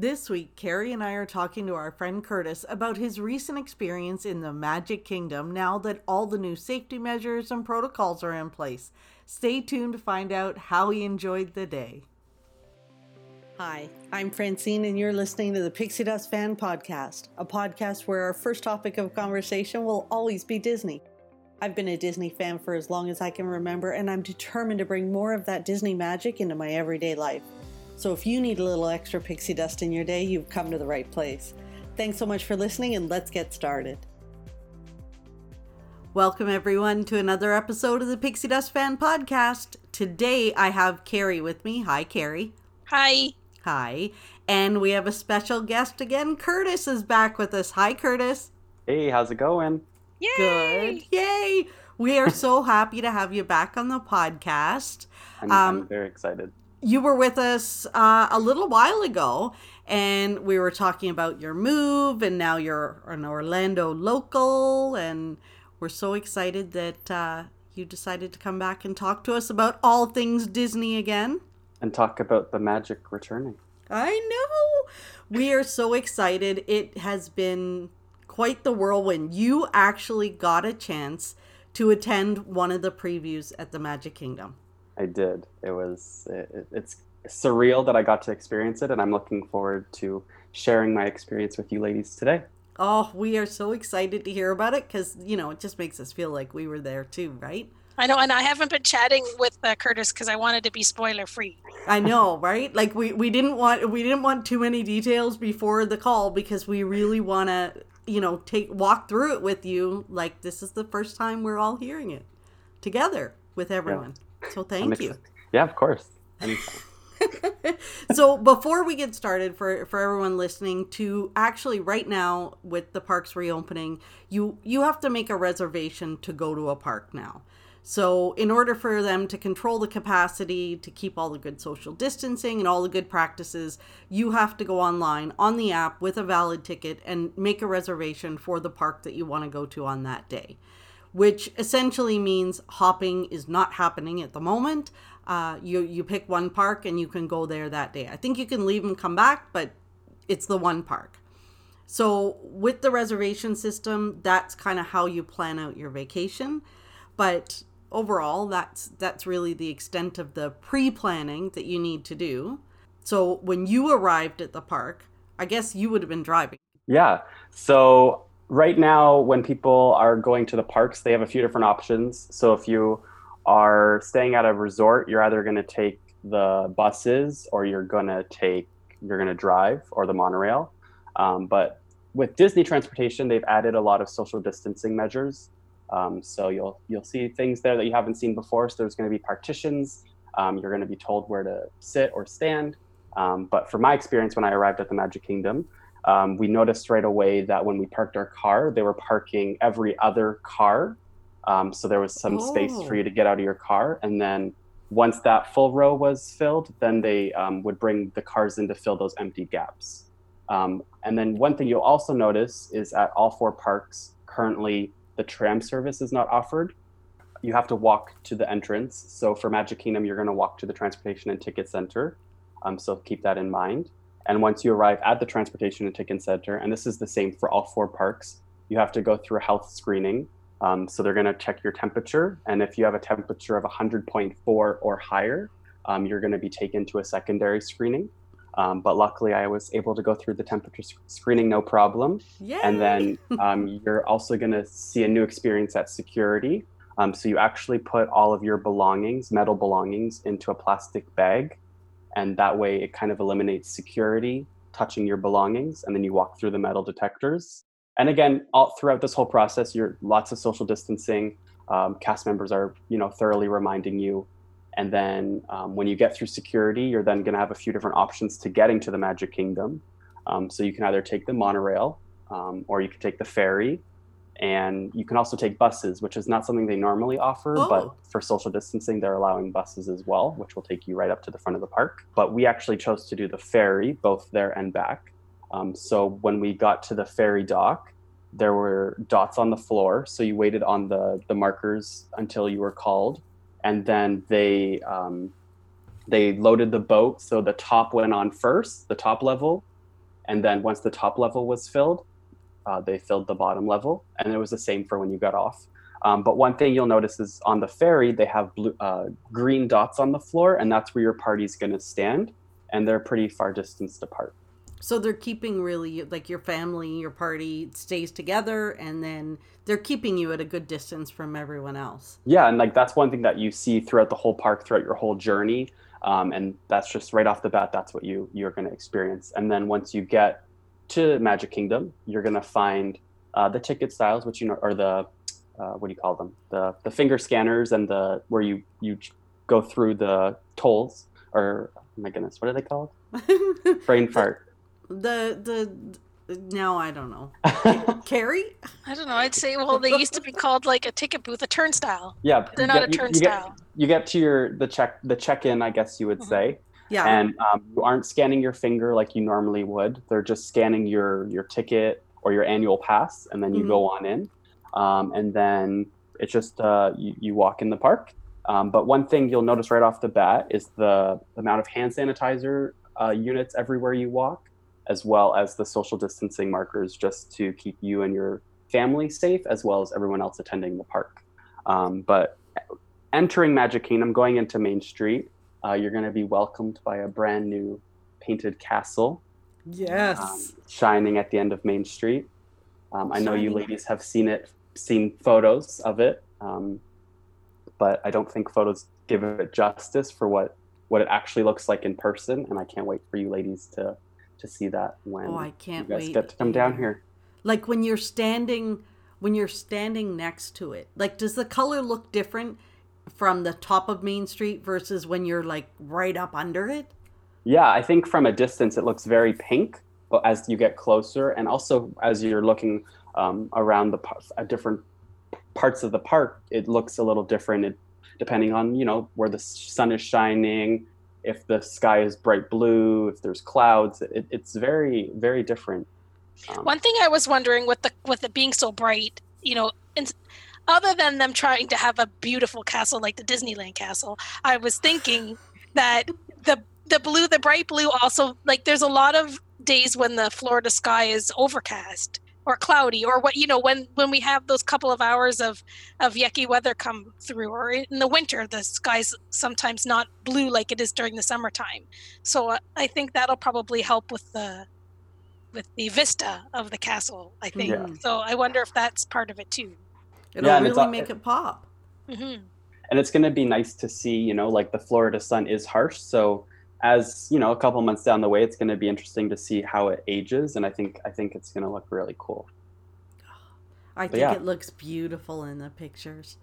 This week, Carrie and I are talking to our friend Curtis about his recent experience in the Magic Kingdom now that all the new safety measures and protocols are in place. Stay tuned to find out how he enjoyed the day. Hi, I'm Francine, and you're listening to the Pixie Dust Fan Podcast, a podcast where our first topic of conversation will always be Disney. I've been a Disney fan for as long as I can remember, and I'm determined to bring more of that Disney magic into my everyday life. So if you need a little extra pixie dust in your day, you've come to the right place. Thanks so much for listening, and let's get started. Welcome, everyone, to another episode of the Pixie Dust Fan Podcast. Today I have Carrie with me. Hi, Carrie. Hi. Hi. And we have a special guest again. Curtis is back with us. Hi, Curtis. Hey, how's it going? Yay. Good. Yay. We are so happy to have you back on the podcast. I'm, Um, I'm very excited. You were with us uh, a little while ago and we were talking about your move and now you're an orlando local and we're so excited that uh, you decided to come back and talk to us about all things disney again. And talk about the magic returning. i know. We are so excited. It has been quite the whirlwind. You actually got a chance to attend one of the previews at the magic kingdom I did. It was it, it- it's surreal that I got to experience it, and I'm looking forward to sharing my experience with you ladies today. Oh, we are so excited to hear about it because, you know, it just makes us feel like we were there too, right? I know, and I haven't been chatting with uh, Curtis because I wanted to be spoiler free. I know, right? Like we, we didn't want we didn't want too many details before the call because we really want to, you know, take walk through it with you like this is the first time we're all hearing it together with everyone. So thank ex- you. Yeah, of course. So before we get started for for everyone listening to actually right now with the parks reopening you you have to make a reservation to go to a park now so in order for them to control the capacity to keep all the good social distancing and all the good practices you have to go online on the app with a valid ticket and make a reservation for the park that you want to go to on that day which essentially means hopping is not happening at the moment. Uh, you you pick one park and you can go there that day. I think you can leave and come back, but it's the one park. So with the reservation system, that's kind of how you plan out your vacation. But overall, that's that's really the extent of the pre-planning that you need to do. So when you arrived at the park, I guess you would have been driving. Yeah. So right now, when people are going to the parks, they have a few different options. So if you are staying at a resort, you're either going to take the buses or you're going to take you're going to drive or the monorail. Um, but with Disney transportation, they've added a lot of social distancing measures. Um, so you'll you'll see things there that you haven't seen before. So there's going to be partitions. Um, you're going to be told where to sit or stand. Um, but from my experience, when I arrived at the Magic Kingdom, um, we noticed right away that when we parked our car, they were parking every other car. Um, so there was some space Oh. for you to get out of your car. And then once that full row was filled, then they um, would bring the cars in to fill those empty gaps. Um, and then one thing you'll also notice is at all four parks, currently the tram service is not offered. You have to walk to the entrance. So for Magic Kingdom, you're going to walk to the Transportation and Ticket Center. Um, so keep that in mind. And once you arrive at the Transportation and Ticket Center, and this is the same for all four parks, you have to go through a health screening. Um, so they're going to check your temperature. And if you have a temperature of 100.4 or higher, um, you're going to be taken to a secondary screening. Um, but luckily, I was able to go through the temperature sc- screening no problem. Yeah. And then um, you're also going to see a new experience at security. Um, so you actually put all of your belongings, metal belongings, into a plastic bag. And that way it kind of eliminates security touching your belongings. And then you walk through the metal detectors. And again, all throughout this whole process, you're lots of social distancing. Um, cast members are, you know, thoroughly reminding you. And then um, when you get through security, you're then going to have a few different options to getting to the Magic Kingdom. Um, so you can either take the monorail, um, or you can take the ferry, and you can also take buses, which is not something they normally offer. Oh. But for social distancing, they're allowing buses as well, which will take you right up to the front of the park. But we actually chose to do the ferry, both there and back. Um, so when we got to the ferry dock, there were dots on the floor. So you waited on the the markers until you were called, and then they um, they loaded the boat. So the top went on first, the top level, and then once the top level was filled, uh, they filled the bottom level, and it was the same for when you got off. Um, but one thing you'll notice is on the ferry they have blue, uh, green dots on the floor, and that's where your party's going to stand, and they're pretty far distanced apart. So they're keeping really like your family, your party stays together, and then they're keeping you at a good distance from everyone else. Yeah, and like that's one thing that you see throughout the whole park, throughout your whole journey, um, and that's just right off the bat. That's what you you're going to experience. And then once you get to Magic Kingdom, you're going to find uh, the ticket styles, which you know are the uh, what do you call them? The the finger scanners and the where you you go through the tolls. Or oh my goodness, what are they called? Brain fart. the the now I don't know. Carrie? I don't know. I'd say, well, they used to be called like a ticket booth, a turnstile. Yeah, They're you not a get- you- You turnstile. get, you get to your the check the check in, I guess you would Mhm. say, Yeah. and um, you aren't scanning your finger like you normally would. They're just scanning your your ticket or your annual pass, and then you Mhm. go on in, um, and then it's just uh, you, you walk in the park. Um, but one thing you'll notice right off the bat is the amount of hand sanitizer uh, units everywhere you walk, as well as the social distancing markers, just to keep you and your family safe, as well as everyone else attending the park. Um, but entering Magic Kingdom, going into Main Street, uh, you're going to be welcomed by a brand new painted castle yes. um, shining at the end of Main Street. Um, I know you ladies have seen it, seen photos of it, um, but I don't think photos give it justice for what what it actually looks like in person. And I can't wait for you ladies to to see that when oh, I you can't guys wait. get to come down here. Like when you're standing when you're standing next to it. Like does the color look different from the top of Main Street versus when you're like right up under it? Yeah, I think from a distance it looks very pink, but as you get closer, and also as you're looking um, around the par- uh, different parts of the park, it looks a little different. It, depending on you know where the sun is shining, if the sky is bright blue, if there's clouds, it, it's very very different. Um, One thing I was wondering with the with it being so bright, you know, and other than them trying to have a beautiful castle like the Disneyland castle, I was thinking that the the blue, the bright blue, also like there's a lot of days when the Florida sky is overcast or cloudy or what you know when when we have those couple of hours of of yucky weather come through or in the winter the sky's sometimes not blue like it is during the summertime. So uh, i think that'll probably help with the with the vista of the castle i think. Yeah. so i wonder if that's part of it too It'll Yeah, really make it pop. hmm and it's going to be nice to see you know like the florida sun is harsh so as you know a couple months down the way it's going to be interesting to see how it ages and i think i think it's going to look really cool I But think yeah. it looks beautiful in the pictures.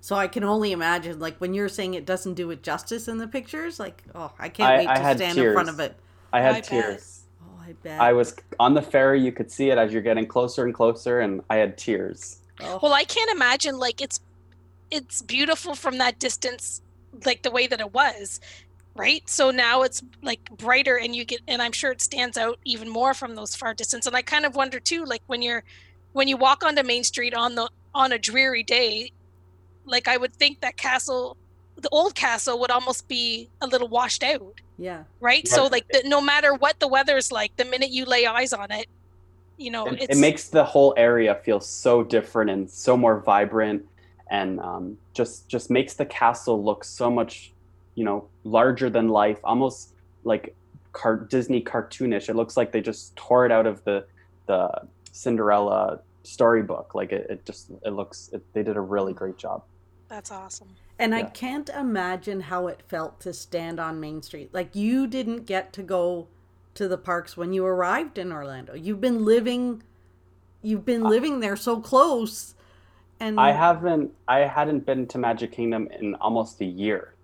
So I can only imagine, like when you're saying it doesn't do it justice in the pictures, like oh, I can't I- wait I to had stand in front of it. i had I bet. tears Oh, I bet. i was on the ferry you could see it as you're getting closer and closer and i had tears Oh, well i can't imagine like it's it's beautiful from that distance like the way that it was right so now it's like brighter and you get and i'm sure it stands out even more from those far distance and i kind of wonder too like when you're when you walk onto main street on the on a dreary day like i would think that castle the old castle would almost be a little washed out yeah. right Yeah. so like the, no matter what the weather's like the minute you lay eyes on it you know it, it's it makes the whole area feel so different and so more vibrant and um, just just makes the castle look so much you know larger than life almost like car- disney cartoonish. It looks like they just tore it out of the the cinderella storybook. Like it, it just it looks it, they did a really great job. That's awesome. And I can't imagine how it felt to stand on Main Street. Like you didn't get to go to the parks when you arrived in Orlando. You've been living you've been living there so close and i haven't i hadn't been to magic kingdom in almost a year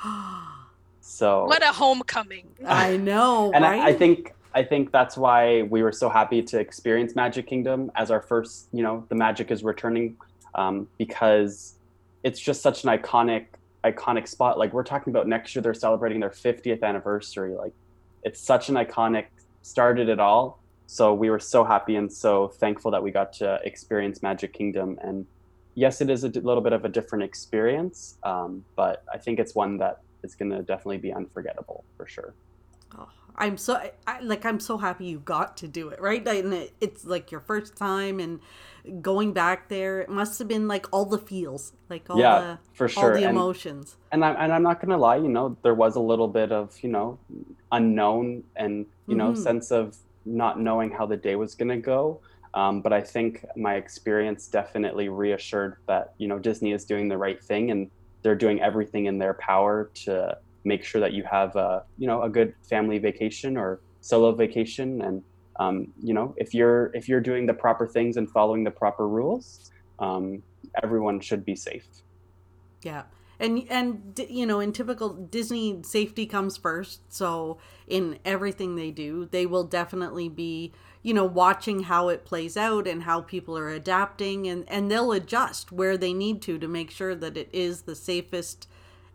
so what a homecoming I know, and right? I, I think I think that's why we were so happy to experience Magic Kingdom as our first. You know, the magic is returning um, because it's just such an iconic iconic spot. Like we're talking about next year, they're celebrating their 50th anniversary. Like it's such an iconic started it all. So we were so happy and so thankful that we got to experience Magic Kingdom. And yes, it is a little bit of a different experience, um, but I think it's one that is going to definitely be unforgettable for sure. Oh, I'm so I, like I'm so happy you got to do it, right? And it, it's like your first time and going back there, it must have been like all the feels, like all Yeah, the for all sure. the emotions. and I'm and I'm not gonna lie, you know, there was a little bit of you know unknown and you know Mhm. sense of not knowing how the day was gonna go. Um, but I think my experience definitely reassured that you know Disney is doing the right thing and they're doing everything in their power to make sure that you have a you know a good family vacation or solo vacation and um, you know if you're if you're doing the proper things and following the proper rules um, everyone should be safe Yeah. And and you know, in typical Disney, safety comes first. So in everything they do, they will definitely be, you know, watching how it plays out and how people are adapting and and they'll adjust where they need to to make sure that it is the safest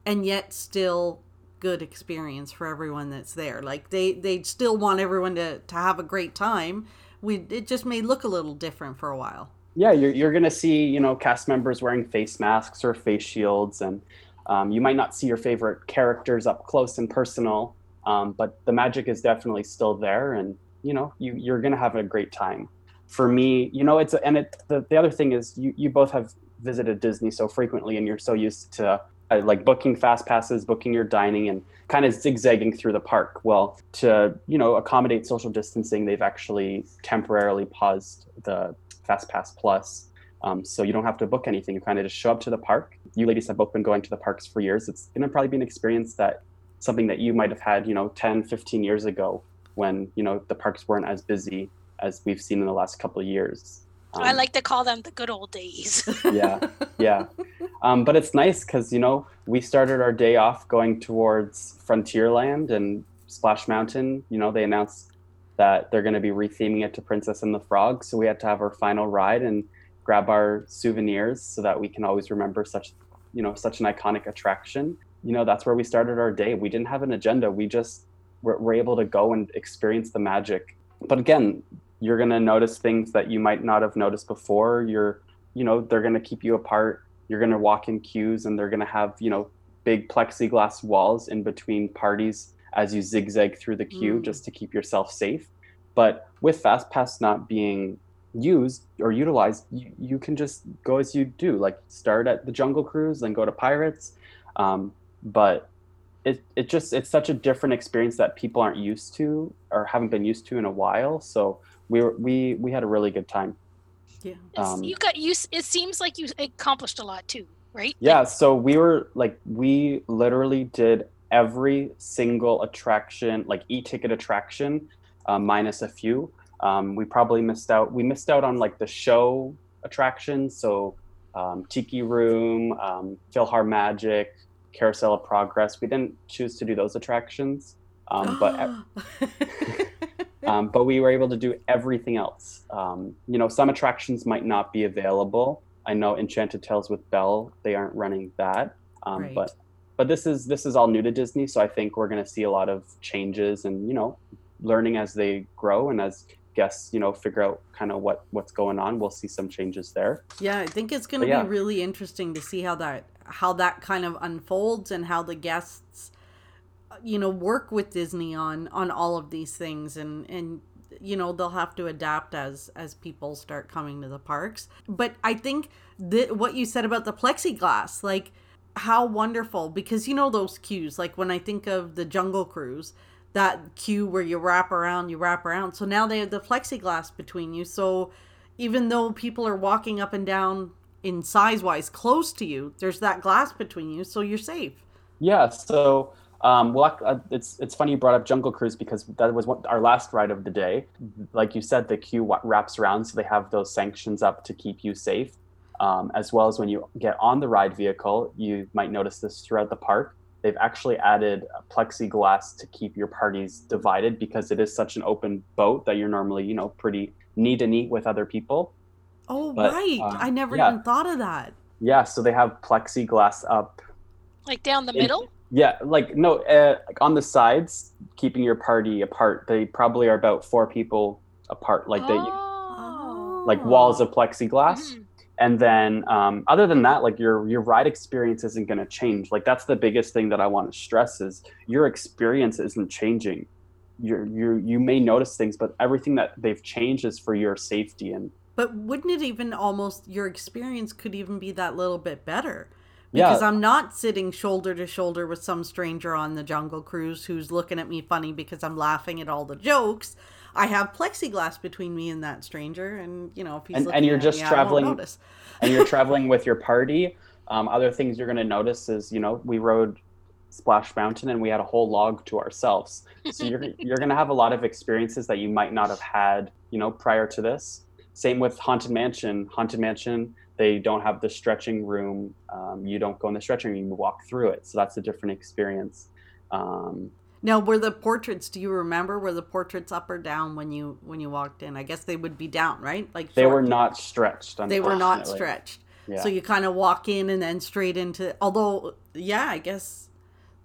and yet still good experience for everyone that's there. Like they they still want everyone to to have a great time. We it just may look a little different for a while. yeah you're, you're to see you know cast members wearing face masks or face shields and um, you might not see your favorite characters up close and personal um, but the magic is definitely still there and you know you, you're to have a great time for me you know it's and it the, the other thing is you, you both have visited disney so frequently and you're so used to uh, like booking fast passes booking your dining and kind of zigzagging through the park. Well to you know accommodate social distancing they've actually temporarily paused the fast pass plus. Um, so you don't have to book anything. You kind of just show up to the park. You ladies have both been going to the parks for years. It's to probably be an experience that something that you might have had you know 10 15 years ago when you know the parks weren't as busy as we've seen in the last couple of years I Um, like to call them the good old days. yeah yeah. Um, but it's nice because you know we started our day off going towards frontierland and splash mountain. You know they announced that they're going to be retheming it to princess and the frog so we had to have our final ride and grab our souvenirs so that we can always remember such you know such an iconic attraction. You know that's where we started our day. We didn't have an agenda. We just were, were able to go and experience the magic. But again you're going to notice things that you might not have noticed before. You're you know they're going to keep you apart. You're going to walk in queues and they're going to have you know big plexiglass walls in between parties as you zigzag through the queue Mm. just to keep yourself safe. But with fastpass not being used or utilized you, you can just go as you do like start at the jungle cruise then go to pirates. Um, but it, it just it's such a different experience that people aren't used to or haven't been used to in a while. So we were we we had a really good time Yeah. Um, you got you. It seems like you accomplished a lot too, right? Yeah, so we were like we literally did every single attraction, like e-ticket attraction, uh, minus a few. Um, we probably missed out. We missed out on like the show attractions, so um, Tiki Room, um, PhilharMagic, Carousel of Progress. We didn't choose to do those attractions, um, but um, but we were able to do everything else. Um, you know, some attractions might not be available. I know Enchanted Tales with Belle, they aren't running that, um, Right. but but this is this is all new to Disney, so I think we're going to see a lot of changes and you know, learning as they grow and as guests you know figure out kind of what what's going on. We'll see some changes there. Yeah, I think it's going to yeah. be really interesting to see how that how that kind of unfolds and how the guests you know work with Disney on on all of these things and and you know they'll have to adapt as as people start coming to the parks. But I think that what you said about the plexiglass like how wonderful because you know those queues like when I think of the Jungle Cruise that queue where you wrap around you wrap around so now they have the plexiglass between you so even though people are walking up and down in size wise close to you, there's that glass between you, so you're safe. Yeah, so um, well, uh, it's it's funny you brought up Jungle Cruise because that was what, our last ride of the day. Like you said, the queue wa- wraps around, so they have those stanchions up to keep you safe. Um, as well as when you get on the ride vehicle, you might notice this throughout the park. They've actually added a plexiglass to keep your parties divided because it is such an open boat that you're normally, you know, pretty knee to knee with other people. Oh, But, right. uh, I never yeah. even thought of that. Yeah, so they have plexiglass up Like down the In- middle. Yeah, like no, uh, like on the sides, keeping your party apart. They probably are about four people apart, like they oh. like walls of plexiglass. Mhm. And then, um, other than that, like your your ride experience isn't going to change. Like that's the biggest thing that I want to stress is your experience isn't changing. you you you may notice things, but everything that they've changed is for your safety and But wouldn't it even almost your experience could even be that little bit better? Yeah. Because I'm not sitting shoulder to shoulder with some stranger on the Jungle Cruise who's looking at me funny because I'm laughing at all the jokes. I have plexiglass between me and that stranger, and you know if he's And- looking and you're at just me, traveling- notice. and you're traveling with your party. Um, other things you're going to notice is, you know, we rode Splash Mountain and we had a whole log to ourselves. So you're you're going to have a lot of experiences that you might not have had, you know, prior to this. Same with Haunted Mansion. Haunted Mansion, they don't have the stretching room. Um, you don't go in the stretching room. You walk through it. So that's a different experience. Um, Now, were the portraits? Do you remember? Were the portraits up or down when you when you walked in? I guess they would be down, right? Like they short. were not stretched. They were not stretched. Yeah. So you kind of walk in and then straight into. Although, yeah, I guess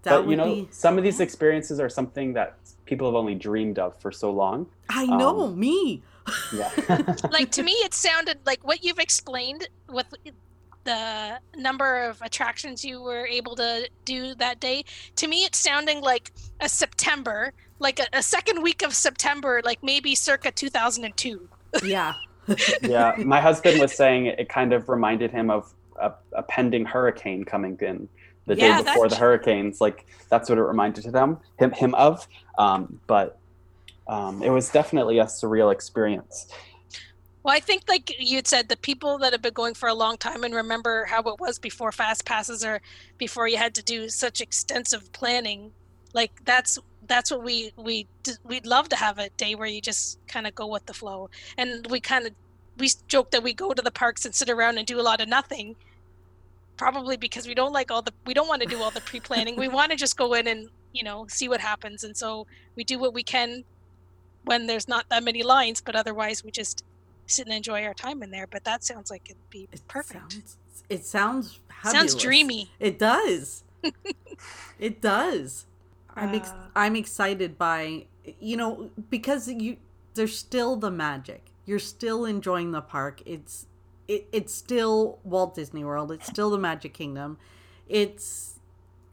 that but would you know, be. some of these experiences are something that people have only dreamed of for so long. I know um, me. Yeah. like to me it sounded like what you've explained with the number of attractions you were able to do that day to me it's sounding like a september like a, a second week of september like maybe circa 2002 Yeah. yeah, my husband was saying it kind of reminded him of a, a pending hurricane coming in the Yeah, day before the hurricanes. Like that's what it reminded them him him of. Um, but um, it was definitely a surreal experience. well i think like you had said the people that have been going for a long time and remember how it was before fast passes or before you had to do such extensive planning like that's that's what we we we'd love to have a day where you just kind of go with the flow. And we kind of we joke that we go to the parks and sit around and do a lot of nothing probably because we don't like all the we don't want to do all the pre-planning. We want to just go in and you know see what happens. And so we do what we can when there's not that many lines but otherwise we just sit and enjoy our time in there but that sounds like it'd be It perfect Sounds, it sounds sounds dreamy It does. it does. I'm ex- Uh. I'm excited by you know because you there's still the magic. You're still enjoying the park. It's it, it's still Walt Disney World. It's still the Magic Kingdom. It's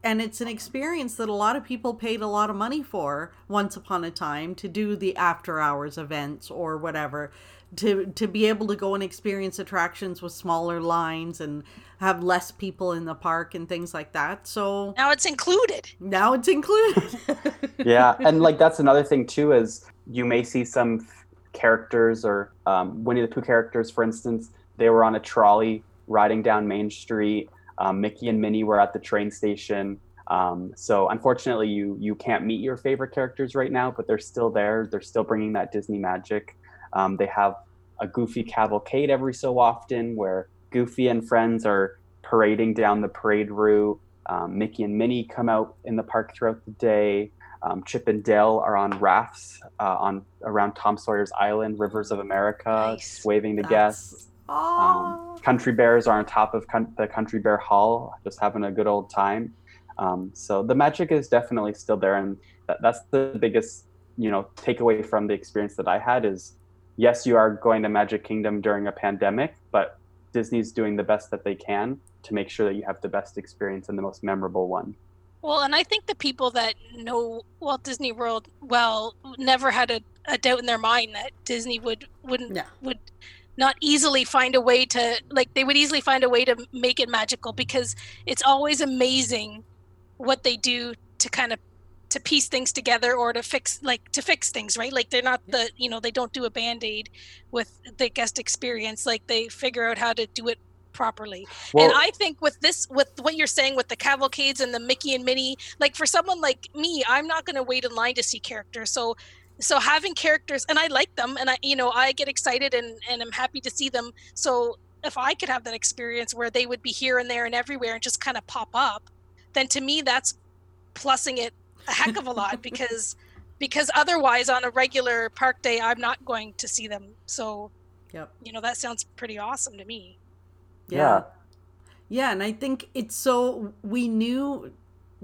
and it's an experience that a lot of people paid a lot of money for once upon a time to do the after hours events or whatever to to be able to go and experience attractions with smaller lines and have less people in the park and things like that. So now it's included now it's included. yeah, and like that's another thing too is you may see some characters or um, Winnie the Pooh characters, for instance, they were on a trolley riding down Main Street. Um, Mickey and Minnie were at the train station. Um, so unfortunately, you you can't meet your favorite characters right now, but they're still there. They're still bringing that Disney magic. Um, they have a Goofy cavalcade every so often where Goofy and friends are parading down the parade route. Um, Mickey and Minnie come out in the park throughout the day. Um, Chip and Dale are on rafts uh, on around Tom Sawyer's Island, Rivers of America, Nice. waving to guests. Aw. Um, country bears are on top of con- the Country Bear Hall, just having a good old time. Um, so the magic is definitely still there, and that, that's the biggest, you know, takeaway from the experience that I had is, yes, you are going to Magic Kingdom during a pandemic, but Disney's doing the best that they can to make sure that you have the best experience and the most memorable one. Well, and I think the people that know Walt Disney World well never had a, a doubt in their mind that Disney would wouldn't Yeah. would not easily find a way to like they would easily find a way to make it magical because it's always amazing what they do to kind of to piece things together or to fix like to fix things right? Like they're not the you know they don't do a band-aid with the guest experience like they figure out how to do it properly. And I think with this, with what you're saying with the cavalcades and the Mickey and Minnie, like for someone like me, I'm not going to wait in line to see characters. So, so having characters, and I like them, and I, you know, I get excited and and I'm happy to see them. So if I could have that experience where they would be here and there and everywhere and just kind of pop up, then to me that's plussing it a heck of a lot because because otherwise on a regular park day I'm not going to see them. So Yep. you know that sounds pretty awesome to me. Yeah. Yeah, and I think it's so we knew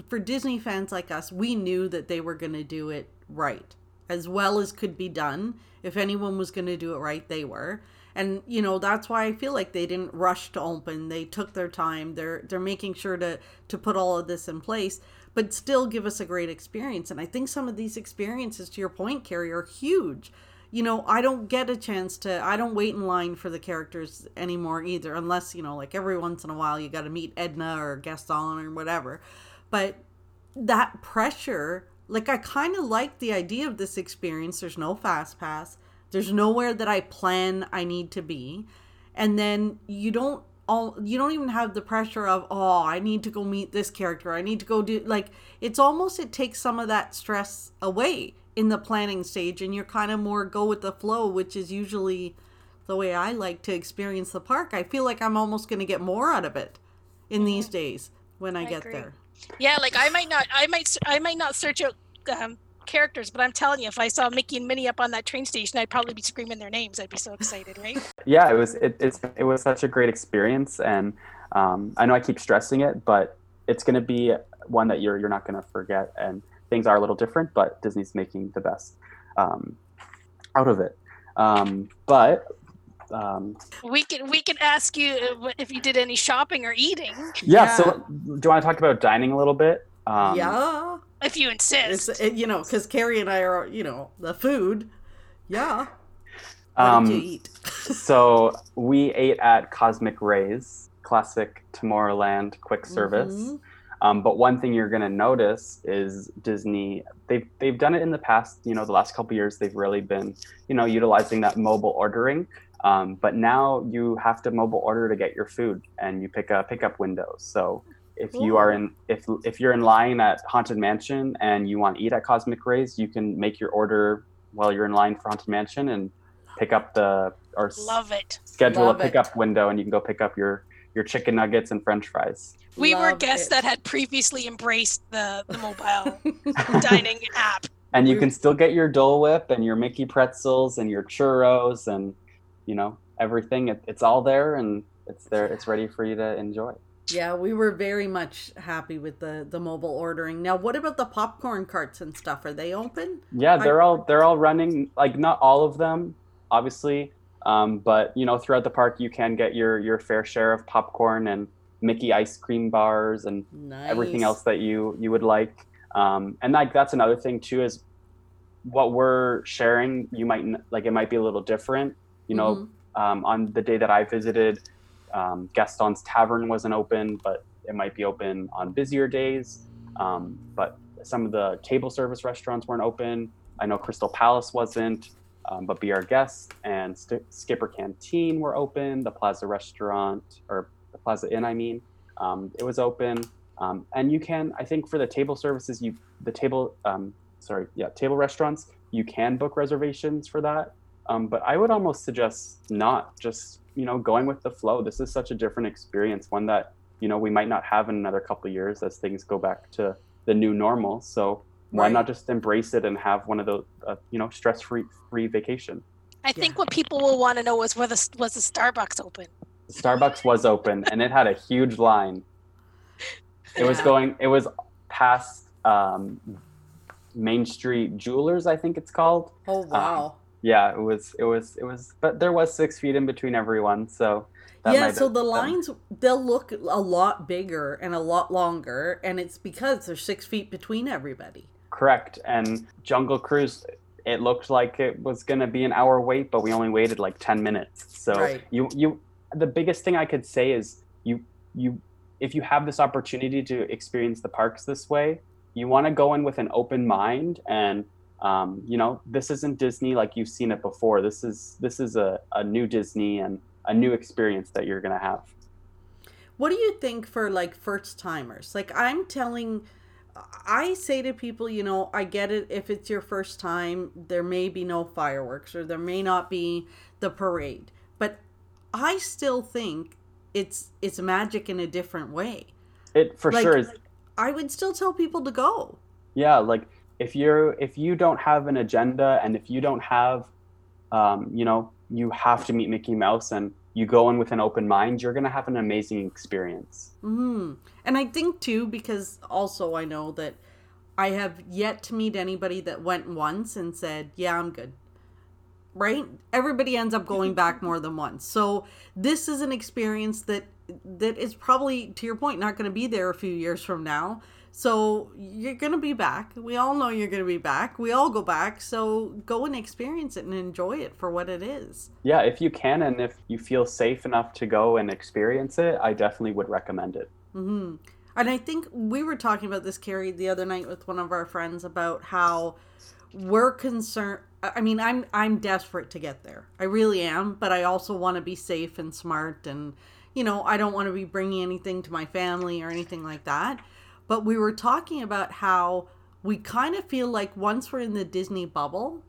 for Disney fans like us, we knew that they were going to do it right as well as could be done. If anyone was going to do it right, they were. And you know, that's why I feel like they didn't rush to open. They took their time. They're they're making sure to to put all of this in place. but still give us a great experience. And I think some of these experiences, to your point, Carrie, are huge. You know, I don't get a chance to, I don't wait in line for the characters anymore either, unless, you know, like every once in a while you got to meet Edna or Gaston or whatever. But that pressure, like, I kind of like the idea of this experience. There's no fast pass, there's nowhere that I plan I need to be. And then you don't all you don't even have the pressure of oh i need to go meet this character i need to go do like it's almost it takes some of that stress away in the planning stage and you're kind of more go with the flow which is usually the way i like to experience the park i feel like i'm almost going to get more out of it in these Mm-hmm. days when i, I get agree. there Yeah, like I might not, I might, I might not search out um, characters, but I'm telling you, if I saw Mickey and Minnie up on that train station, I'd probably be screaming their names. I'd be so excited, right? yeah, it was it, it's it was such a great experience, and um, I know I keep stressing it, but it's going to be one that you're you're not going to forget. And things are a little different, but Disney's making the best um, out of it. Um, but um, We can, we can ask you uh, if you did any shopping or eating, yeah, so do you want to talk about dining a little bit? Um, yeah if you insist. it's it, you know because carrie and i are you know the food yeah what Um, did you eat so we ate at Cosmic Ray's, classic Tomorrowland quick service. Mhm. Um, but one thing you're going to notice is Disney. They've they've done it in the past. You know, the last couple years they've really been you know utilizing that mobile ordering. Um, but now you have to mobile order to get your food, and you pick a pickup window. So if you are in if if you're in line at Haunted Mansion and you want to eat at Cosmic Ray's, you can make your order while you're in line for Haunted Mansion and pick up the or s- Love it. schedule Love a it. pickup window, and you can go pick up your your chicken nuggets and French fries. We were guests it. that had previously embraced the, the mobile dining app. and you can still get your Dole Whip and your Mickey pretzels and your churros and you know everything. It, it's all there and it's there. It's ready for you to enjoy. Yeah, we were very much happy with the the mobile ordering. Now, what about the popcorn carts and stuff? Are they open? Yeah, they're all they're all running. Like not all of them, obviously, um, but you know throughout the park you can get your your fair share of popcorn and Mickey ice cream bars and Nice. everything else that you you would like. Um, and like that's another thing too is what we're sharing. You might like it might be a little different. You know, Mhm. um, on the day that I visited, um, Gaston's Tavern wasn't open, but it might be open on busier days. Um, but some of the table service restaurants weren't open. I know Crystal Palace wasn't, um, but Be Our Guest and St- Skipper Canteen were open. The Plaza Restaurant, or the Plaza Inn, I mean, um, it was open. Um, and you can, I think, for the table services, you the table, um, sorry, yeah, table restaurants, you can book reservations for that. Um, but I would almost suggest not just you know going with the flow. This is such a different experience, one that you know we might not have in another couple of years as things go back to the new normal. So why Right. not just embrace it and have one of those uh, you know stress free free vacation? I think what people will want to know is whether was the Starbucks open. Starbucks was open and it had a huge line. It was going. It was past um, Main Street Jewelers, I think it's called. Oh wow. Yeah, it was. It was. It was. But there was six feet in between everyone, so. that yeah, so the been- lines they'll look a lot bigger and a lot longer, and it's because there's six feet between everybody. Correct. And Jungle Cruise, it looked like it was going to be an hour wait, but we only waited like 10 minutes. So Right. you you the biggest thing I could say is you you if you have this opportunity to experience the parks this way, you want to go in with an open mind and um, you know, this isn't Disney like you've seen it before. This is this is a, a new Disney and a new experience that you're gonna have. What do you think for like first timers? Like I'm telling I say to people, you know, I get it if it's your first time, there may be no fireworks or there may not be the parade. But I still think it's it's magic in a different way. It for Like- sure is I would still tell people to go. yeah like if you're if you don't have an agenda and if you don't have um, you know you have to meet mickey mouse and you go in with an open mind you're going to have an amazing experience hmm And I think too, because also I know that I have yet to meet anybody that went once and said, "Yeah, I'm good." Right? Everybody ends up going back more than once. So this is an experience that that is probably, to your point, not going to be there a few years from now. So you're going to be back. We all know you're going to be back. We all go back. So go and experience it and enjoy it for what it is. Yeah, if you can and if you feel safe enough to go and experience it, I definitely would recommend it. hmm And I think we were talking about this, Carrie, the other night with one of our friends about how we're concerned. I mean, I'm I'm desperate to get there. I really am, but I also want to be safe and smart, and you know, I don't want to be bringing anything to my family or anything like that. But we were talking about how we kind of feel like once we're in the Disney bubble,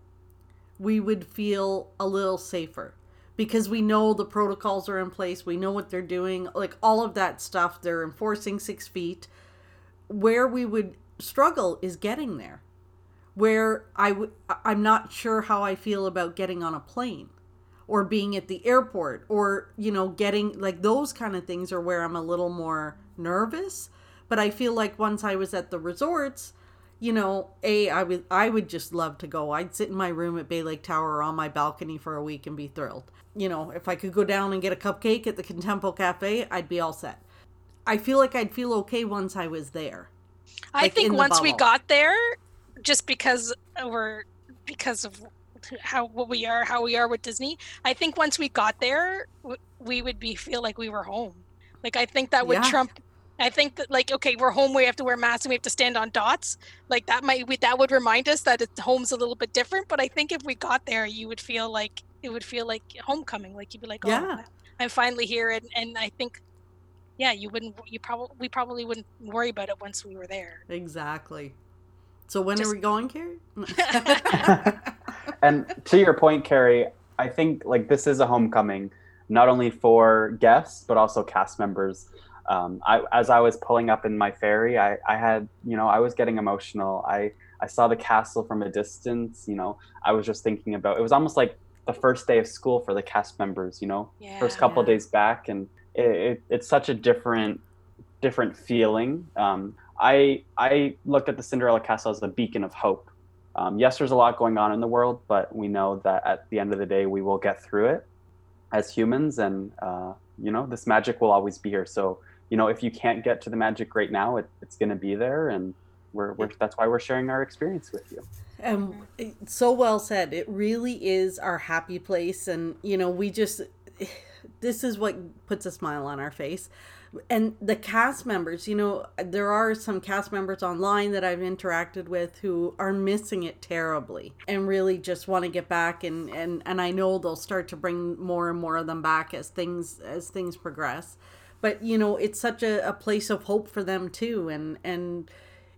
we would feel a little safer because we know the protocols are in place, we know what they're doing, like all of that stuff. They're enforcing six feet. Where we would struggle is getting there. Where I I'm not sure how I feel about getting on a plane or being at the airport or you know getting like those kind of things are where I'm a little more nervous but I feel like once I was at the resorts, you know, a I would I would just love to go. I'd sit in my room at Bay Lake Tower or on my balcony for a week and be thrilled. You know, if I could go down and get a cupcake at the Contempo Cafe, I'd be all set. I feel like I'd feel okay once I was there. I Like, think once we got there, just because we're because of how what we are, how we are with Disney, I think once we got there, we would be feel like we were home. Like I think that would Yeah. trump. I think that like okay, we're home. We have to wear masks and we have to stand on dots. Like that might we, that would remind us that it's home's a little bit different. But I think if we got there, you would feel like it would feel like homecoming. Like you'd be like, oh, Yeah. I'm finally here, and and I think. Yeah, you wouldn't. You probably we probably wouldn't worry about it once we were there. Exactly. So when Just- are we going, Carrie? and to your point, Carrie, I think like this is a homecoming, not only for guests but also cast members. Um, I, as I was pulling up in my ferry, I, I had you know I was getting emotional. I I saw the castle from a distance. You know, I was just thinking about. It was almost like the first day of school for the cast members. You know, Yeah. first couple Yeah. days back, and it, it, it's such a different different feeling. Um, I I looked at the Cinderella Castle as a beacon of hope. Um, yes, there's a lot going on in the world, but we know that at the end of the day, we will get through it as humans, and uh, you know this magic will always be here. So you know if you can't get to the magic right now, it, it's going to be there, and we're, we're that's why we're sharing our experience with you. And so well said. It really is our happy place. And, you know, we just, this is what puts a smile on our face. And the cast members, you know, there are some cast members online that I've interacted with who are missing it terribly and really just want to get back. And, and, and I know they'll start to bring more and more of them back as things, as things progress. But, you know, it's such a, a place of hope for them too. And, and,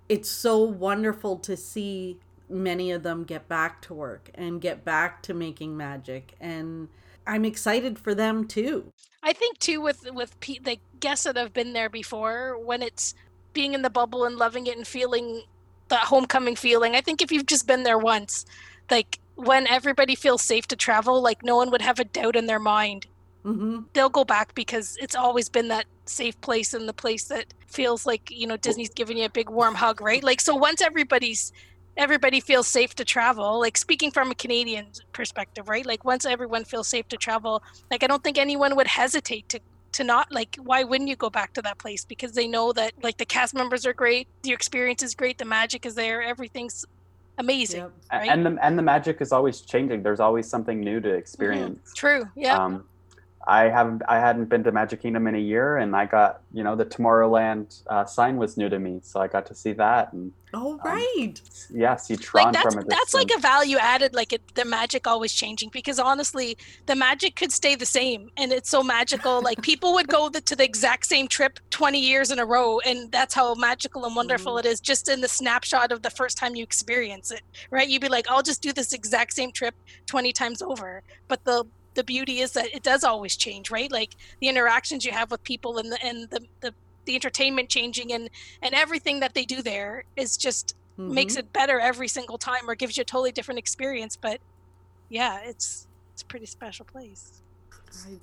it's so wonderful to see many of them get back to work and get back to making magic and i'm excited for them too I think too with with pe- the guests that have been there before, when it's being in the bubble and loving it and feeling that homecoming feeling. I think if you've just been there once, like when everybody feels safe to travel, like no one would have a doubt in their mind. Mm-hmm. They'll go back because it's always been that safe place and the place that feels like you know Disney's giving you a big warm hug, right? Like so once everybody's everybody feels safe to travel like speaking from a canadian perspective right like once everyone feels safe to travel like i don't think anyone would hesitate to to not like why wouldn't you go back to that place because they know that like the cast members are great the experience is great the magic is there everything's amazing yep. Right. And the and the magic is always changing. There's always something new to experience. true yeah Um, I haven't I hadn't been to Magic Kingdom in a year, and I got you know the Tomorrowland uh, sign was new to me, so I got to see that, and oh right. yeah, see Tron like that's from a that's like a value added like it, the magic always changing because honestly the magic could stay the same and it's so magical like people would go the, to the exact same trip 20 years in a row and that's how magical and wonderful Mhm. it is just in the snapshot of the first time you experience it right? You'd be like i'll just do this exact same trip 20 times over but the the beauty is that it does always change right like the interactions you have with people and the and the the, the entertainment changing and and everything that they do there is just makes Mhm. it better every single time or gives you a totally different experience but yeah it's it's a pretty special place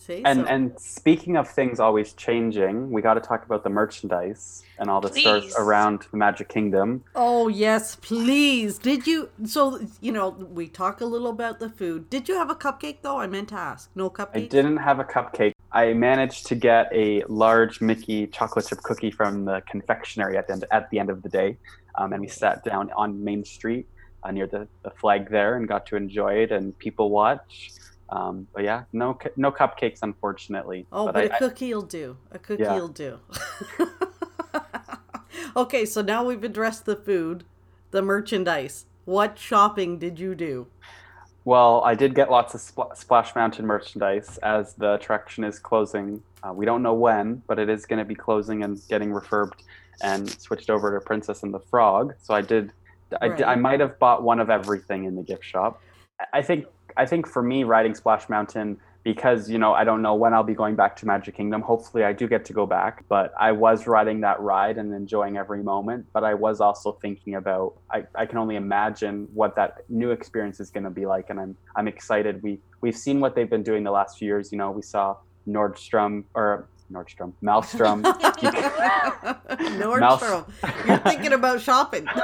I'd And so. and speaking of things always changing, we got to talk about the merchandise and all the stores Please. around the Magic Kingdom. Oh yes, please. Did you? So you know, we talk a little about the food. Did you have a cupcake though? I meant to ask. No cupcake. I didn't have a cupcake. I managed to get a large Mickey chocolate chip cookie from the confectionery at the end, at the end of the day, um, and we sat down on Main Street uh, near the, the flag there and got to enjoy it and people watch. Um, but yeah, no no cupcakes unfortunately. Oh, but but, I, a cookie'll do. A cookie'll do. okay, so now we've addressed the food, the merchandise. What shopping did you do? Well, I did get lots of Spl- Splash Mountain merchandise as the attraction is closing. Uh, we don't know when, but it is going to be closing and getting refurbed and switched over to Princess and the Frog. So I did. I, did- I might have bought one of everything in the gift shop. I think. I think for me, riding Splash Mountain because you know I don't know when I'll be going back to Magic Kingdom. Hopefully, I do get to go back. But I was riding that ride and enjoying every moment. But I was also thinking about I, I can only imagine what that new experience is going to be like, and I'm I'm excited. We we've seen what they've been doing the last few years. You know, we saw Nordstrom or Nordstrom, Maelstrom. Nordstrom. You're thinking about shopping.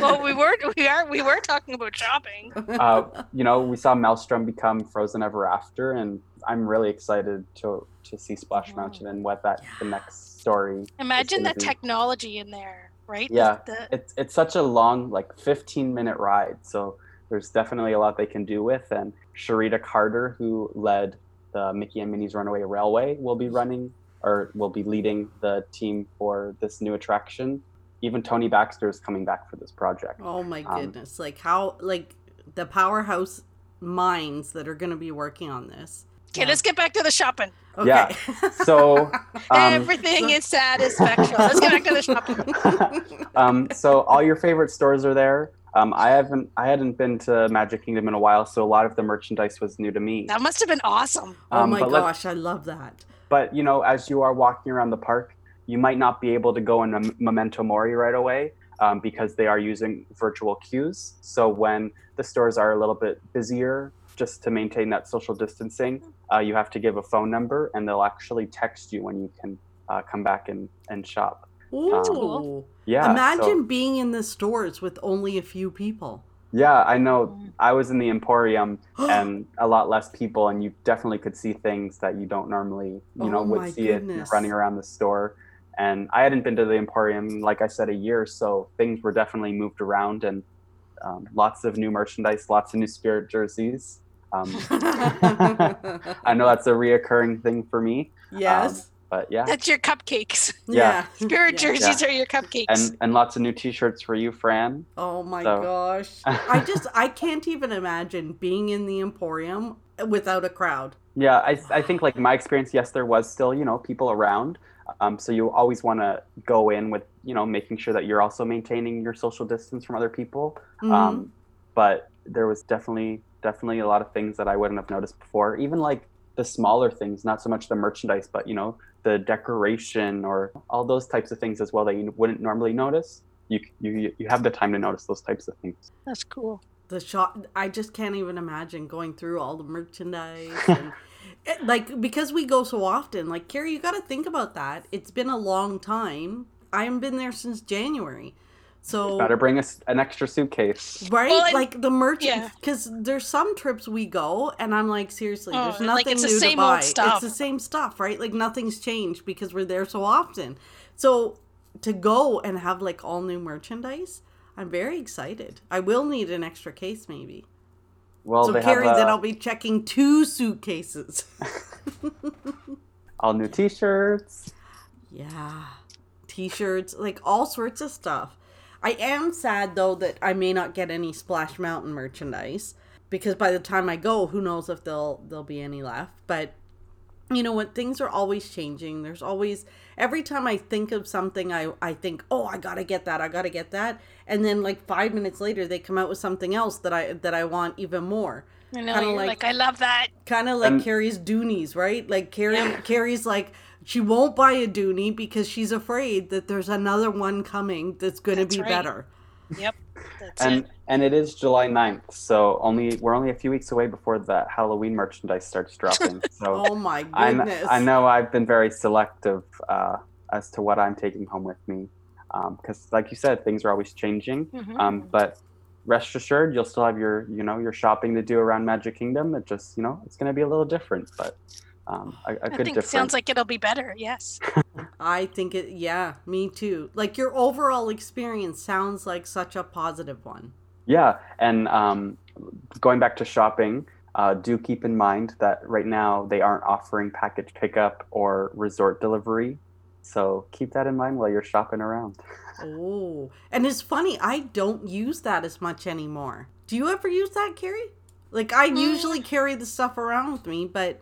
Well, we were we are we were talking about shopping. uh, you know, we saw Maelstrom become Frozen Ever After, and I'm really excited to to see Splash Mountain and what that the next story. Imagine gonna be. technology in there, right? The- Yeah. the- It's it's such a long, like 15 minute ride, so there's definitely a lot they can do with. And Charita Carter, who led the Mickey and Minnie's Runaway Railway, will be running or will be leading the team for this new attraction. Even Tony Baxter is coming back for this project. oh my Um, goodness. like how like the powerhouse minds that are going to be working on this. okay, Yeah. let's get back to the shopping. Okay. Yeah. So um, Everything is satisfactory. Let's get back to the shopping. um, so all your favorite stores are there. Um, I haven't I hadn't been to Magic Kingdom in a while, so a lot of the merchandise was new to me. That must have been awesome. oh Um, my gosh, I love that. But you know, as you are walking around the park, you might not be able to go in Mem- Memento Mori right away um, because they are using virtual queues. So when the stores are a little bit busier, just to maintain that social distancing, uh, you have to give a phone number, and they'll actually text you when you can uh, come back and, and shop. Ooh. cool. Yeah. so- Imagine being in the stores with only a few people. yeah, I know. I was in the Emporium and a lot less people, and you definitely could see things that you don't normally, you know, Oh my would see it running around the store. And I hadn't been to the Emporium, like I said, a year, so things were definitely moved around, and um, lots of new merchandise, lots of new Spirit jerseys. Um, I know that's a reoccurring thing for me, yes. But yeah, That's your cupcakes. yeah. Spirit Yeah. jerseys are your cupcakes. and and lots of new T-shirts for you, Fran. Oh my So- gosh. I just I can't even imagine being in the Emporium without a crowd. Yeah, I, I think like my experience, yes, there was still, you know, people around. Um, so you always want to go in with, you know, making sure that you're also maintaining your social distance from other people. Mhm. Um, but there was definitely, definitely a lot of things that I wouldn't have noticed before. Even like the smaller things, not so much the merchandise, but, you know, the decoration or all those types of things as well that you wouldn't normally notice. You, you, you have the time to notice those types of things. That's cool. the shop I just can't even imagine going through all the merchandise and it- like because we go so often. Like Carrie, you got to think about that. It's been a long time. I haven't been there since January. So Better bring us an extra suitcase. Right, Well, like the merch, yeah. because there's some trips we go, and I'm like, seriously, Oh, there's nothing like, it's the new same to old buy. stuff. It's the same stuff, right? Like nothing's changed because we're there so often. So to go and have like all new merchandise, I'm very excited. I will need an extra case, maybe. Well, so they Carrie, have then I'll be checking two suitcases. all new T-shirts. Yeah. T-shirts, like all sorts of stuff. I am sad though that I may not get any Splash Mountain merchandise because by the time I go, who knows if there'll there'll be any left. But you know what? Things are always changing. There's always every time I think of something, I I think, oh, I gotta get that. I gotta get that. And then like five minutes later, they come out with something else that I that I want even more. I know. You're like- like, I love that. Kind of like And- Carrie's Dooneys, right? Like Carrie, Yeah. Carrie's like she won't buy a Dooney because she's afraid that there's another one coming that's going to be right. better. Yep. That's and it. and it is July 9th, so only we're only a few weeks away before that Halloween merchandise starts dropping. So Oh my I, kn- goodness. I know I've been very selective uh, as to what I'm taking home with me, because like you said, things are always changing. Mhm. Um, but rest assured, you'll still have your you know your shopping to do around Magic Kingdom. It just you know it's going to be a little different, but um, a, a I good think it difference. sounds like it'll be better. Yes. I think it, yeah, me too. Like your overall experience sounds like such a positive one. Yeah, and um, going back to shopping, uh, do keep in mind that right now they aren't offering package pickup or resort delivery. So keep that in mind while you're shopping around. Oh, and it's funny, I don't use that as much anymore. Do you ever use that, Carrie? Like, I Mm. usually carry the stuff around with me, but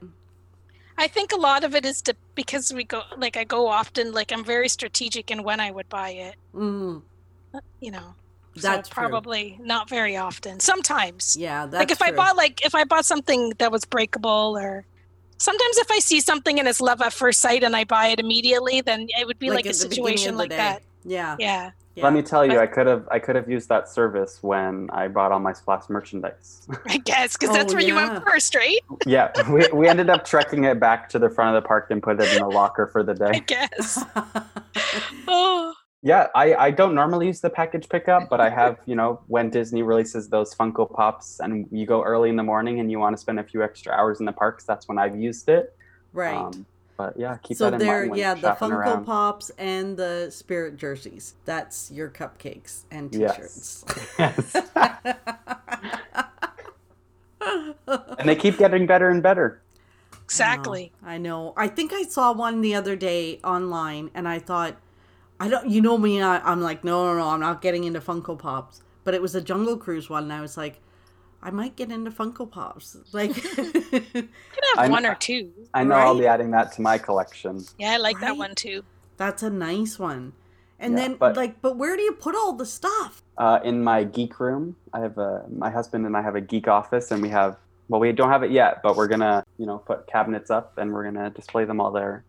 I think a lot of it is to because we go like I go often. Like I'm very strategic in when I would buy it. mm, You know. That's so true. probably not very often. Sometimes. yeah, that's like if I bought like if I bought something that was breakable or sometimes if I see something and it's love at first sight and I buy it immediately, then it would be like, a the beginning situation like that. Yeah, Yeah. Yeah. Let me tell you, I could have I could have used that service when I bought all my Splash merchandise. I guess because that's Oh, where you went first, right? yeah, we, we ended up trekking it back to the front of the park and put it in the locker for the day. I guess. Oh, Yeah, I, I don't normally use the package pickup, but I have, you know, when Disney releases those Funko Pops and you go early in the morning and you want to spend a few extra hours in the parks, that's when I've used it. right. Um, but yeah, keep so that in there, mind when yeah, the Funko around. Pops and the Spirit jerseys. That's your cupcakes and t-shirts. and they keep getting better and better. exactly. I know. I think I saw one the other day online, and I thought, I don't. You know me. I, I'm like, no, no, no. I'm not getting into Funko Pops. But it was a Jungle Cruise one, and I was like, I might get into Funko Pops. Like, You could have I'm- one or two. I know I'll be adding that to my collection. Yeah, I like that one too. that's a nice one. And Yeah, then, but- like, but where do you put all the stuff? Uh, in my geek room, I have a my husband and I have a geek office, and we have well, we don't have it yet, but we're gonna you know put cabinets up and we're gonna display them all there.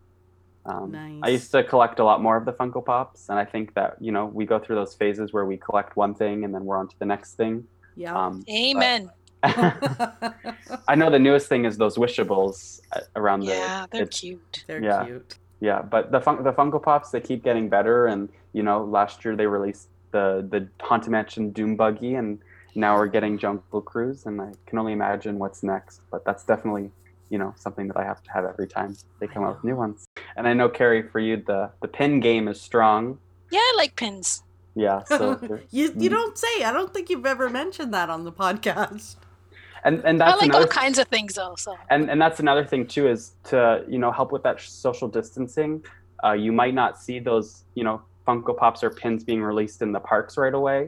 Um, I used to collect a lot more of the Funko Pops, and I think that you know we go through those phases where we collect one thing and then we're on to the next thing. Yeah. Um, Amen. I know the newest thing is those wishables uh, around the yeah, they're it's- cute. They're yeah. cute. Yeah, but the fun- the Funko Pops they keep getting better, and you know last year they released the the Haunted Mansion Doom Buggy, and now we're getting Jungle Cruise, and I can only imagine what's next. But that's definitely you know something that I have to have every time they come out with new ones. And I know Carrie, for you the the pin game is strong. Yeah, I like pins. Yeah, so you you Mm. don't say. I don't think you've ever mentioned that on the podcast. and and that's I like another all kinds of things also. And and that's another thing too is to you know help with that social distancing uh, you might not see those you know funko pops or pins being released in the parks right away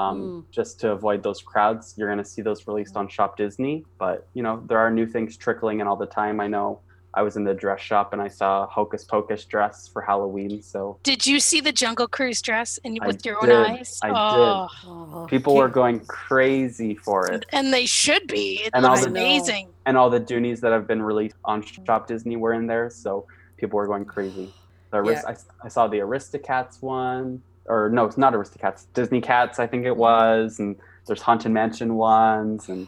um, just to avoid those crowds you're going to see those released on shop disney but you know there are new things trickling in all the time i know i was in the dress shop and i saw a hocus pocus dress for halloween so did you see the Jungle Cruise dress and I with your did. own eyes? I did. oh, Oh, people were going crazy for it and they should be. It And all looks the- amazing. and all the Dooneys that have been released on Shop Disney were in there, so people were going crazy. The Arist- I, I saw the Aristocats one, or no, it's not Aristocats, Disney Cats, I think it was, and there's Haunted Mansion ones, and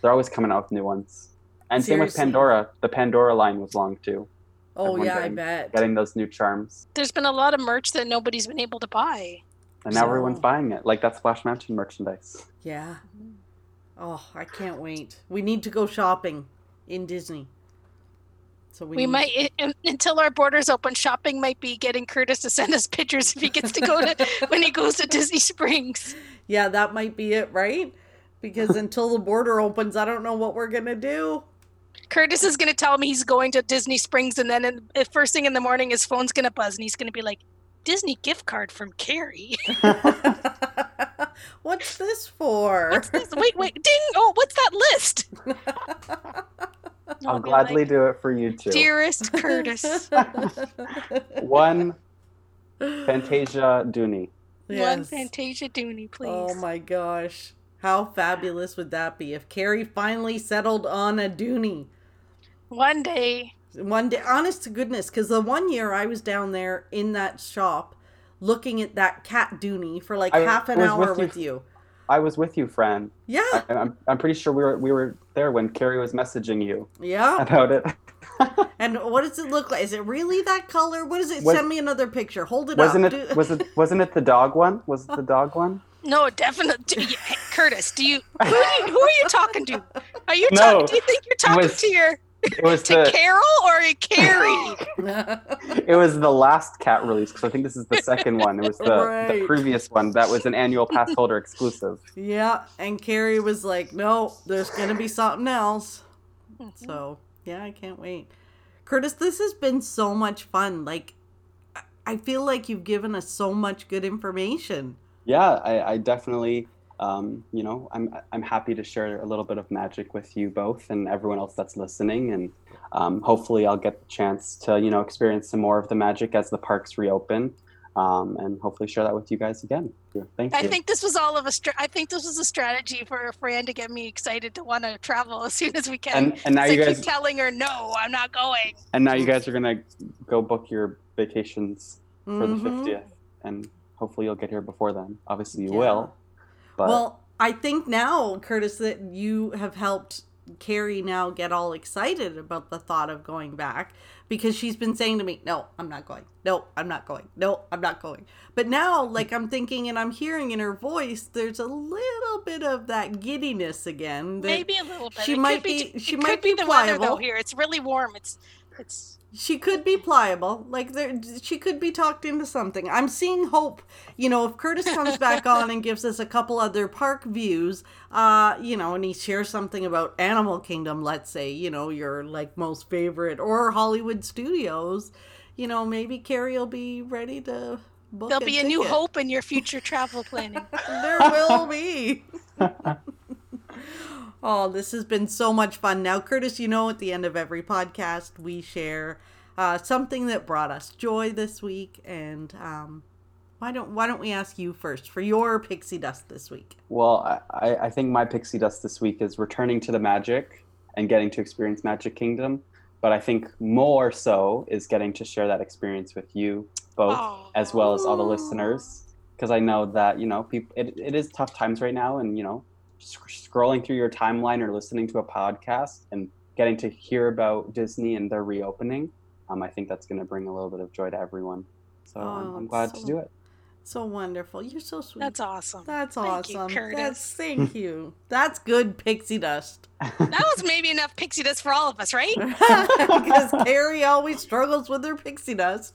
they're always coming out with new ones. And same with Pandora. The Pandora line was long too, Oh everyone yeah, I bet. getting those new charms, There's been a lot of merch that nobody's been able to buy. and now everyone's buying it, like that Splash Mountain merchandise. Yeah. Oh, I can't wait. We need to go shopping in Disney. So we, We need- might i- until our borders open. Shopping might be getting Curtis to send us pictures if he gets to go to when he goes to Disney Springs. Yeah, that might be it, right? Because until the border opens, I don't know what we're gonna do. Curtis is going to tell me he's going to Disney Springs, and then in, first thing in the morning, his phone's going to buzz, and he's going to be like, "Disney gift card from Carrie." What's this for? What's this? Wait, wait, ding! Oh, what's that list? I'll be gladly like, do it for you too. Dearest Curtis, One Fantasia Dooney. one Fantasia Dooney, oh please. Oh my gosh. How fabulous would that be if Carrie finally settled on a Dooney? One day, One day, honest to goodness, because the one year I was down there in that shop, looking at that cat Dooney for like I half an hour with you. with you. I was with you, Fran. Yeah, I, I'm, I'm pretty sure we were we were there when Carrie was messaging you yeah. about it. And what does it look like? Is it really that color? What is it? Was- Send me another picture. Hold it wasn't up. it was it wasn't it the dog one? Was it the dog one? No, definitely. Do you, Curtis, do you who, do you who are you talking to? Are you No, talking? Do you think you're talking was- to your It was to the Carol or Carrie? it was the last cat release because I think this is the second one. It was the, Right. the previous one that was an annual pass holder exclusive. yeah, and Carrie was like, "No, there's gonna be something else." Mm-hmm. So yeah, I can't wait. Curtis, this has been so much fun. Like, I- I feel like you've given us so much good information. Yeah, I, I definitely, um, you know, I'm I'm happy to share a little bit of magic with you both and everyone else that's listening, and um, hopefully I'll get the chance to you know experience some more of the magic as the parks reopen, um, and hopefully share that with you guys again. Thank you. I think this was all of a. Str- I think this was a strategy for Fran to get me excited to want to travel as soon as we can. and and now 'Cause you I guys keep telling her no, I'm not going. and now you guys are gonna go book your vacations for the Mhm. 50th, and hopefully you'll get here before then. Obviously you Yeah. will, but Well, I think now, Curtis, that you have helped Carrie now get all excited about the thought of going back because she's been saying to me, No, I'm not going. No, I'm not going. No, I'm not going. But now, like, I'm thinking and I'm hearing in her voice, there's a little bit of that giddiness again. That Maybe a little bit. she It might be. be- she it might could be be the weather though. Here, it's really warm. It's. It's. She could be pliable. Like there she could be talked into something. I'm seeing hope. You know, if Curtis comes back on and gives us a couple other park views, uh, you know, and he shares something about Animal Kingdom, let's say, you know, your like most favorite or Hollywood Studios, you know, maybe Carrie will be ready to book There'll be a new hope in your future travel planning. There will be. oh, this has been so much fun. Now, Curtis, you know, at the end of every podcast, we share uh, something that brought us joy this week, and um, why don't why don't we ask you first for your pixie dust this week? Well, I- I, I think my pixie dust this week is returning to the magic and getting to experience Magic Kingdom. But I think more so is getting to share that experience with you both, Oh. as well as all the listeners. Because I know that, you know, people, it, it is tough times right now. And, you know, sc- scrolling through your timeline or listening to a podcast and getting to hear about Disney and their reopening, um, I think that's going to bring a little bit of joy to everyone. So I'm, Oh, I'm glad so- to do it. So wonderful. You're so sweet. That's awesome. That's Thank you, awesome. Curtis. That's thank you. That's good pixie dust. That was maybe enough pixie dust for all of us, right? because Carrie always struggles with her pixie dust.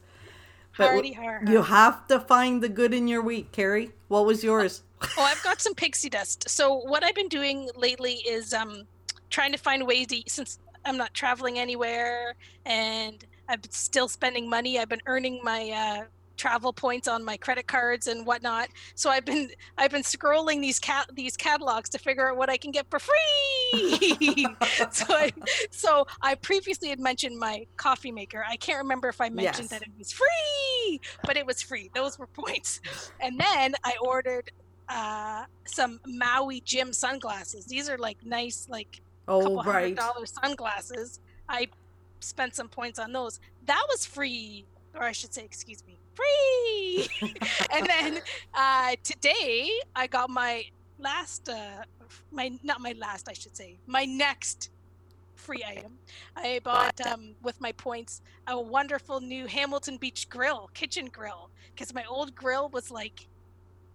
But. You have to find the good in your week, Carrie. What was yours? Oh, I've got some pixie dust. So what I've been doing lately is um trying to find ways to since I'm not traveling anywhere and I'm still spending money. I've been earning my uh, travel points on my credit cards and whatnot. So I've been I've been scrolling these cat these catalogs to figure out what I can get for free. so I so I previously had mentioned my coffee maker. I can't remember if I mentioned Yes. that it was free, but it was free. Those were points. And then I ordered uh, some Maui Jim sunglasses. These are like nice, like Oh, couple hundred dollar sunglasses. I spent some points on those. That was free, or I should say, excuse me, free. and then uh, today I got my last, uh, my not my last, I should say, my next free item. I bought um, with my points a wonderful new Hamilton Beach grill, kitchen grill, because my old grill was like.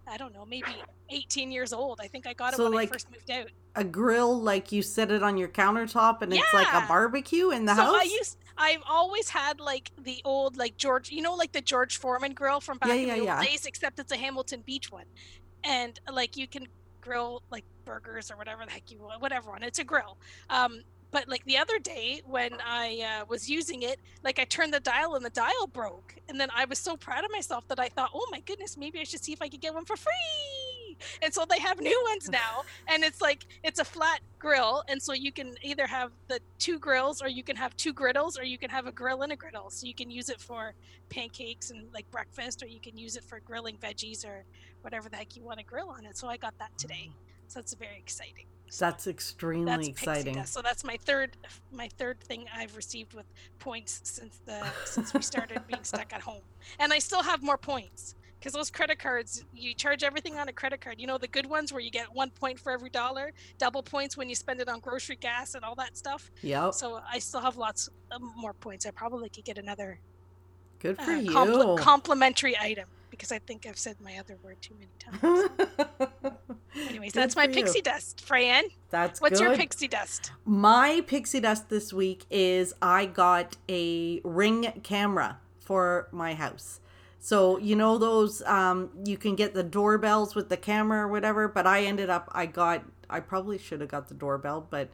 I don't know, maybe 18 years old. I think I got it So, when like, I first moved out. A grill, like you set it on your countertop and it's like a barbecue in the so house? I used I've always had like the old like George you know like the George Foreman grill from back Yeah, in yeah, the old yeah. days except it's a Hamilton Beach one. And like you can grill like burgers or whatever the heck you want whatever on it. it's a grill. Um but like the other day when I uh, was using it, like I turned the dial and the dial broke, and then I was so proud of myself that I thought, oh my goodness, maybe I should see if I could get one for free. And so they have new ones now, and it's like it's a flat grill, and so you can either have the two grills, or you can have two griddles, or you can have a grill and a griddle. So you can use it for pancakes and like breakfast, or you can use it for grilling veggies or whatever the heck you want to grill on it. So I got that today, mm. so it's very exciting. That's extremely that's exciting. dust. So that's my third, my third thing I've received with points since the since we started being stuck at home, and I still have more points because those credit cards, you charge everything on a credit card. You know the good ones where you get one point for every dollar, double points when you spend it on grocery, gas, and all that stuff. yeah So I still have lots of more points. I probably could get another Good for uh, you. compl- complimentary item because I think I've said my other word too many times. Anyways, Good that's my you. pixie dust. Fran, That's what's your pixie dust? My pixie dust this week is I got a ring camera for my house. So you know those um you can get the doorbells with the camera or whatever, but I ended up I got I probably should have got the doorbell, but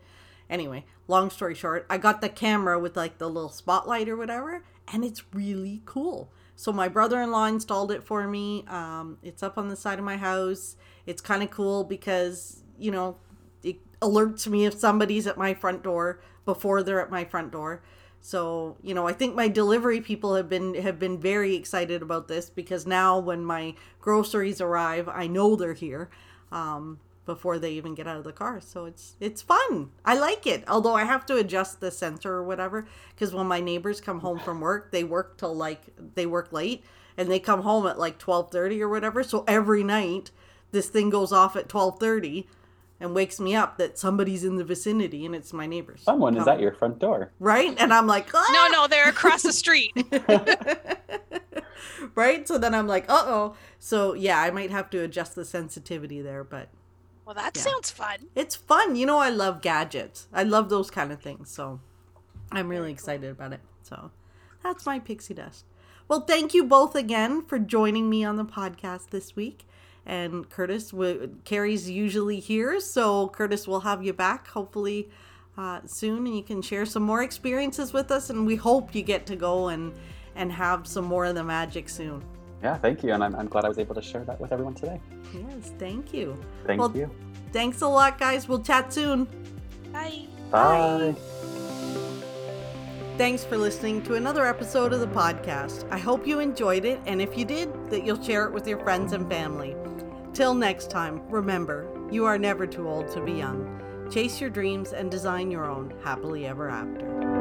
anyway, long story short, I got the camera with like the little spotlight or whatever, and it's really cool. So my brother-in-law installed it for me. Um, it's up on the side of my house. It's kind of cool because you know it alerts me if somebody's at my front door before they're at my front door. So, you know, I think my delivery people have been have been very excited about this because now when my groceries arrive, I know they're here um, before they even get out of the car. So it's it's fun. I like it. Although I have to adjust the sensor or whatever because when my neighbors come home from work, they work till like they work late and they come home at like 12:30 or whatever. So every night this thing goes off at 12:30 and wakes me up that somebody's in the vicinity and it's my neighbors. Someone is at your front door. right? And I'm like, No, "Ah!" no, they're across the street. right? So then I'm like, uh oh. So yeah, I might have to adjust the sensitivity there, but Well, that Yeah. sounds fun. it's fun. You know, I love gadgets. I love those kind of things. So I'm really excited about it. So that's my pixie dust. Well, thank you both again for joining me on the podcast this week. And Curtis, w- Carrie's usually here, so Curtis will have you back hopefully uh, soon, and you can share some more experiences with us. And we hope you get to go and and have some more of the magic soon. Yeah, thank you. And I'm, I'm glad I was able to share that with everyone today. Yes, thank you. Thank Well, you. Thanks a lot, guys. We'll chat soon. Bye. Bye. Thanks for listening to another episode of the podcast. I hope you enjoyed it, and if you did, that you'll share it with your friends and family. Till next time, remember, you are never too old to be young. Chase your dreams and design your own happily ever after.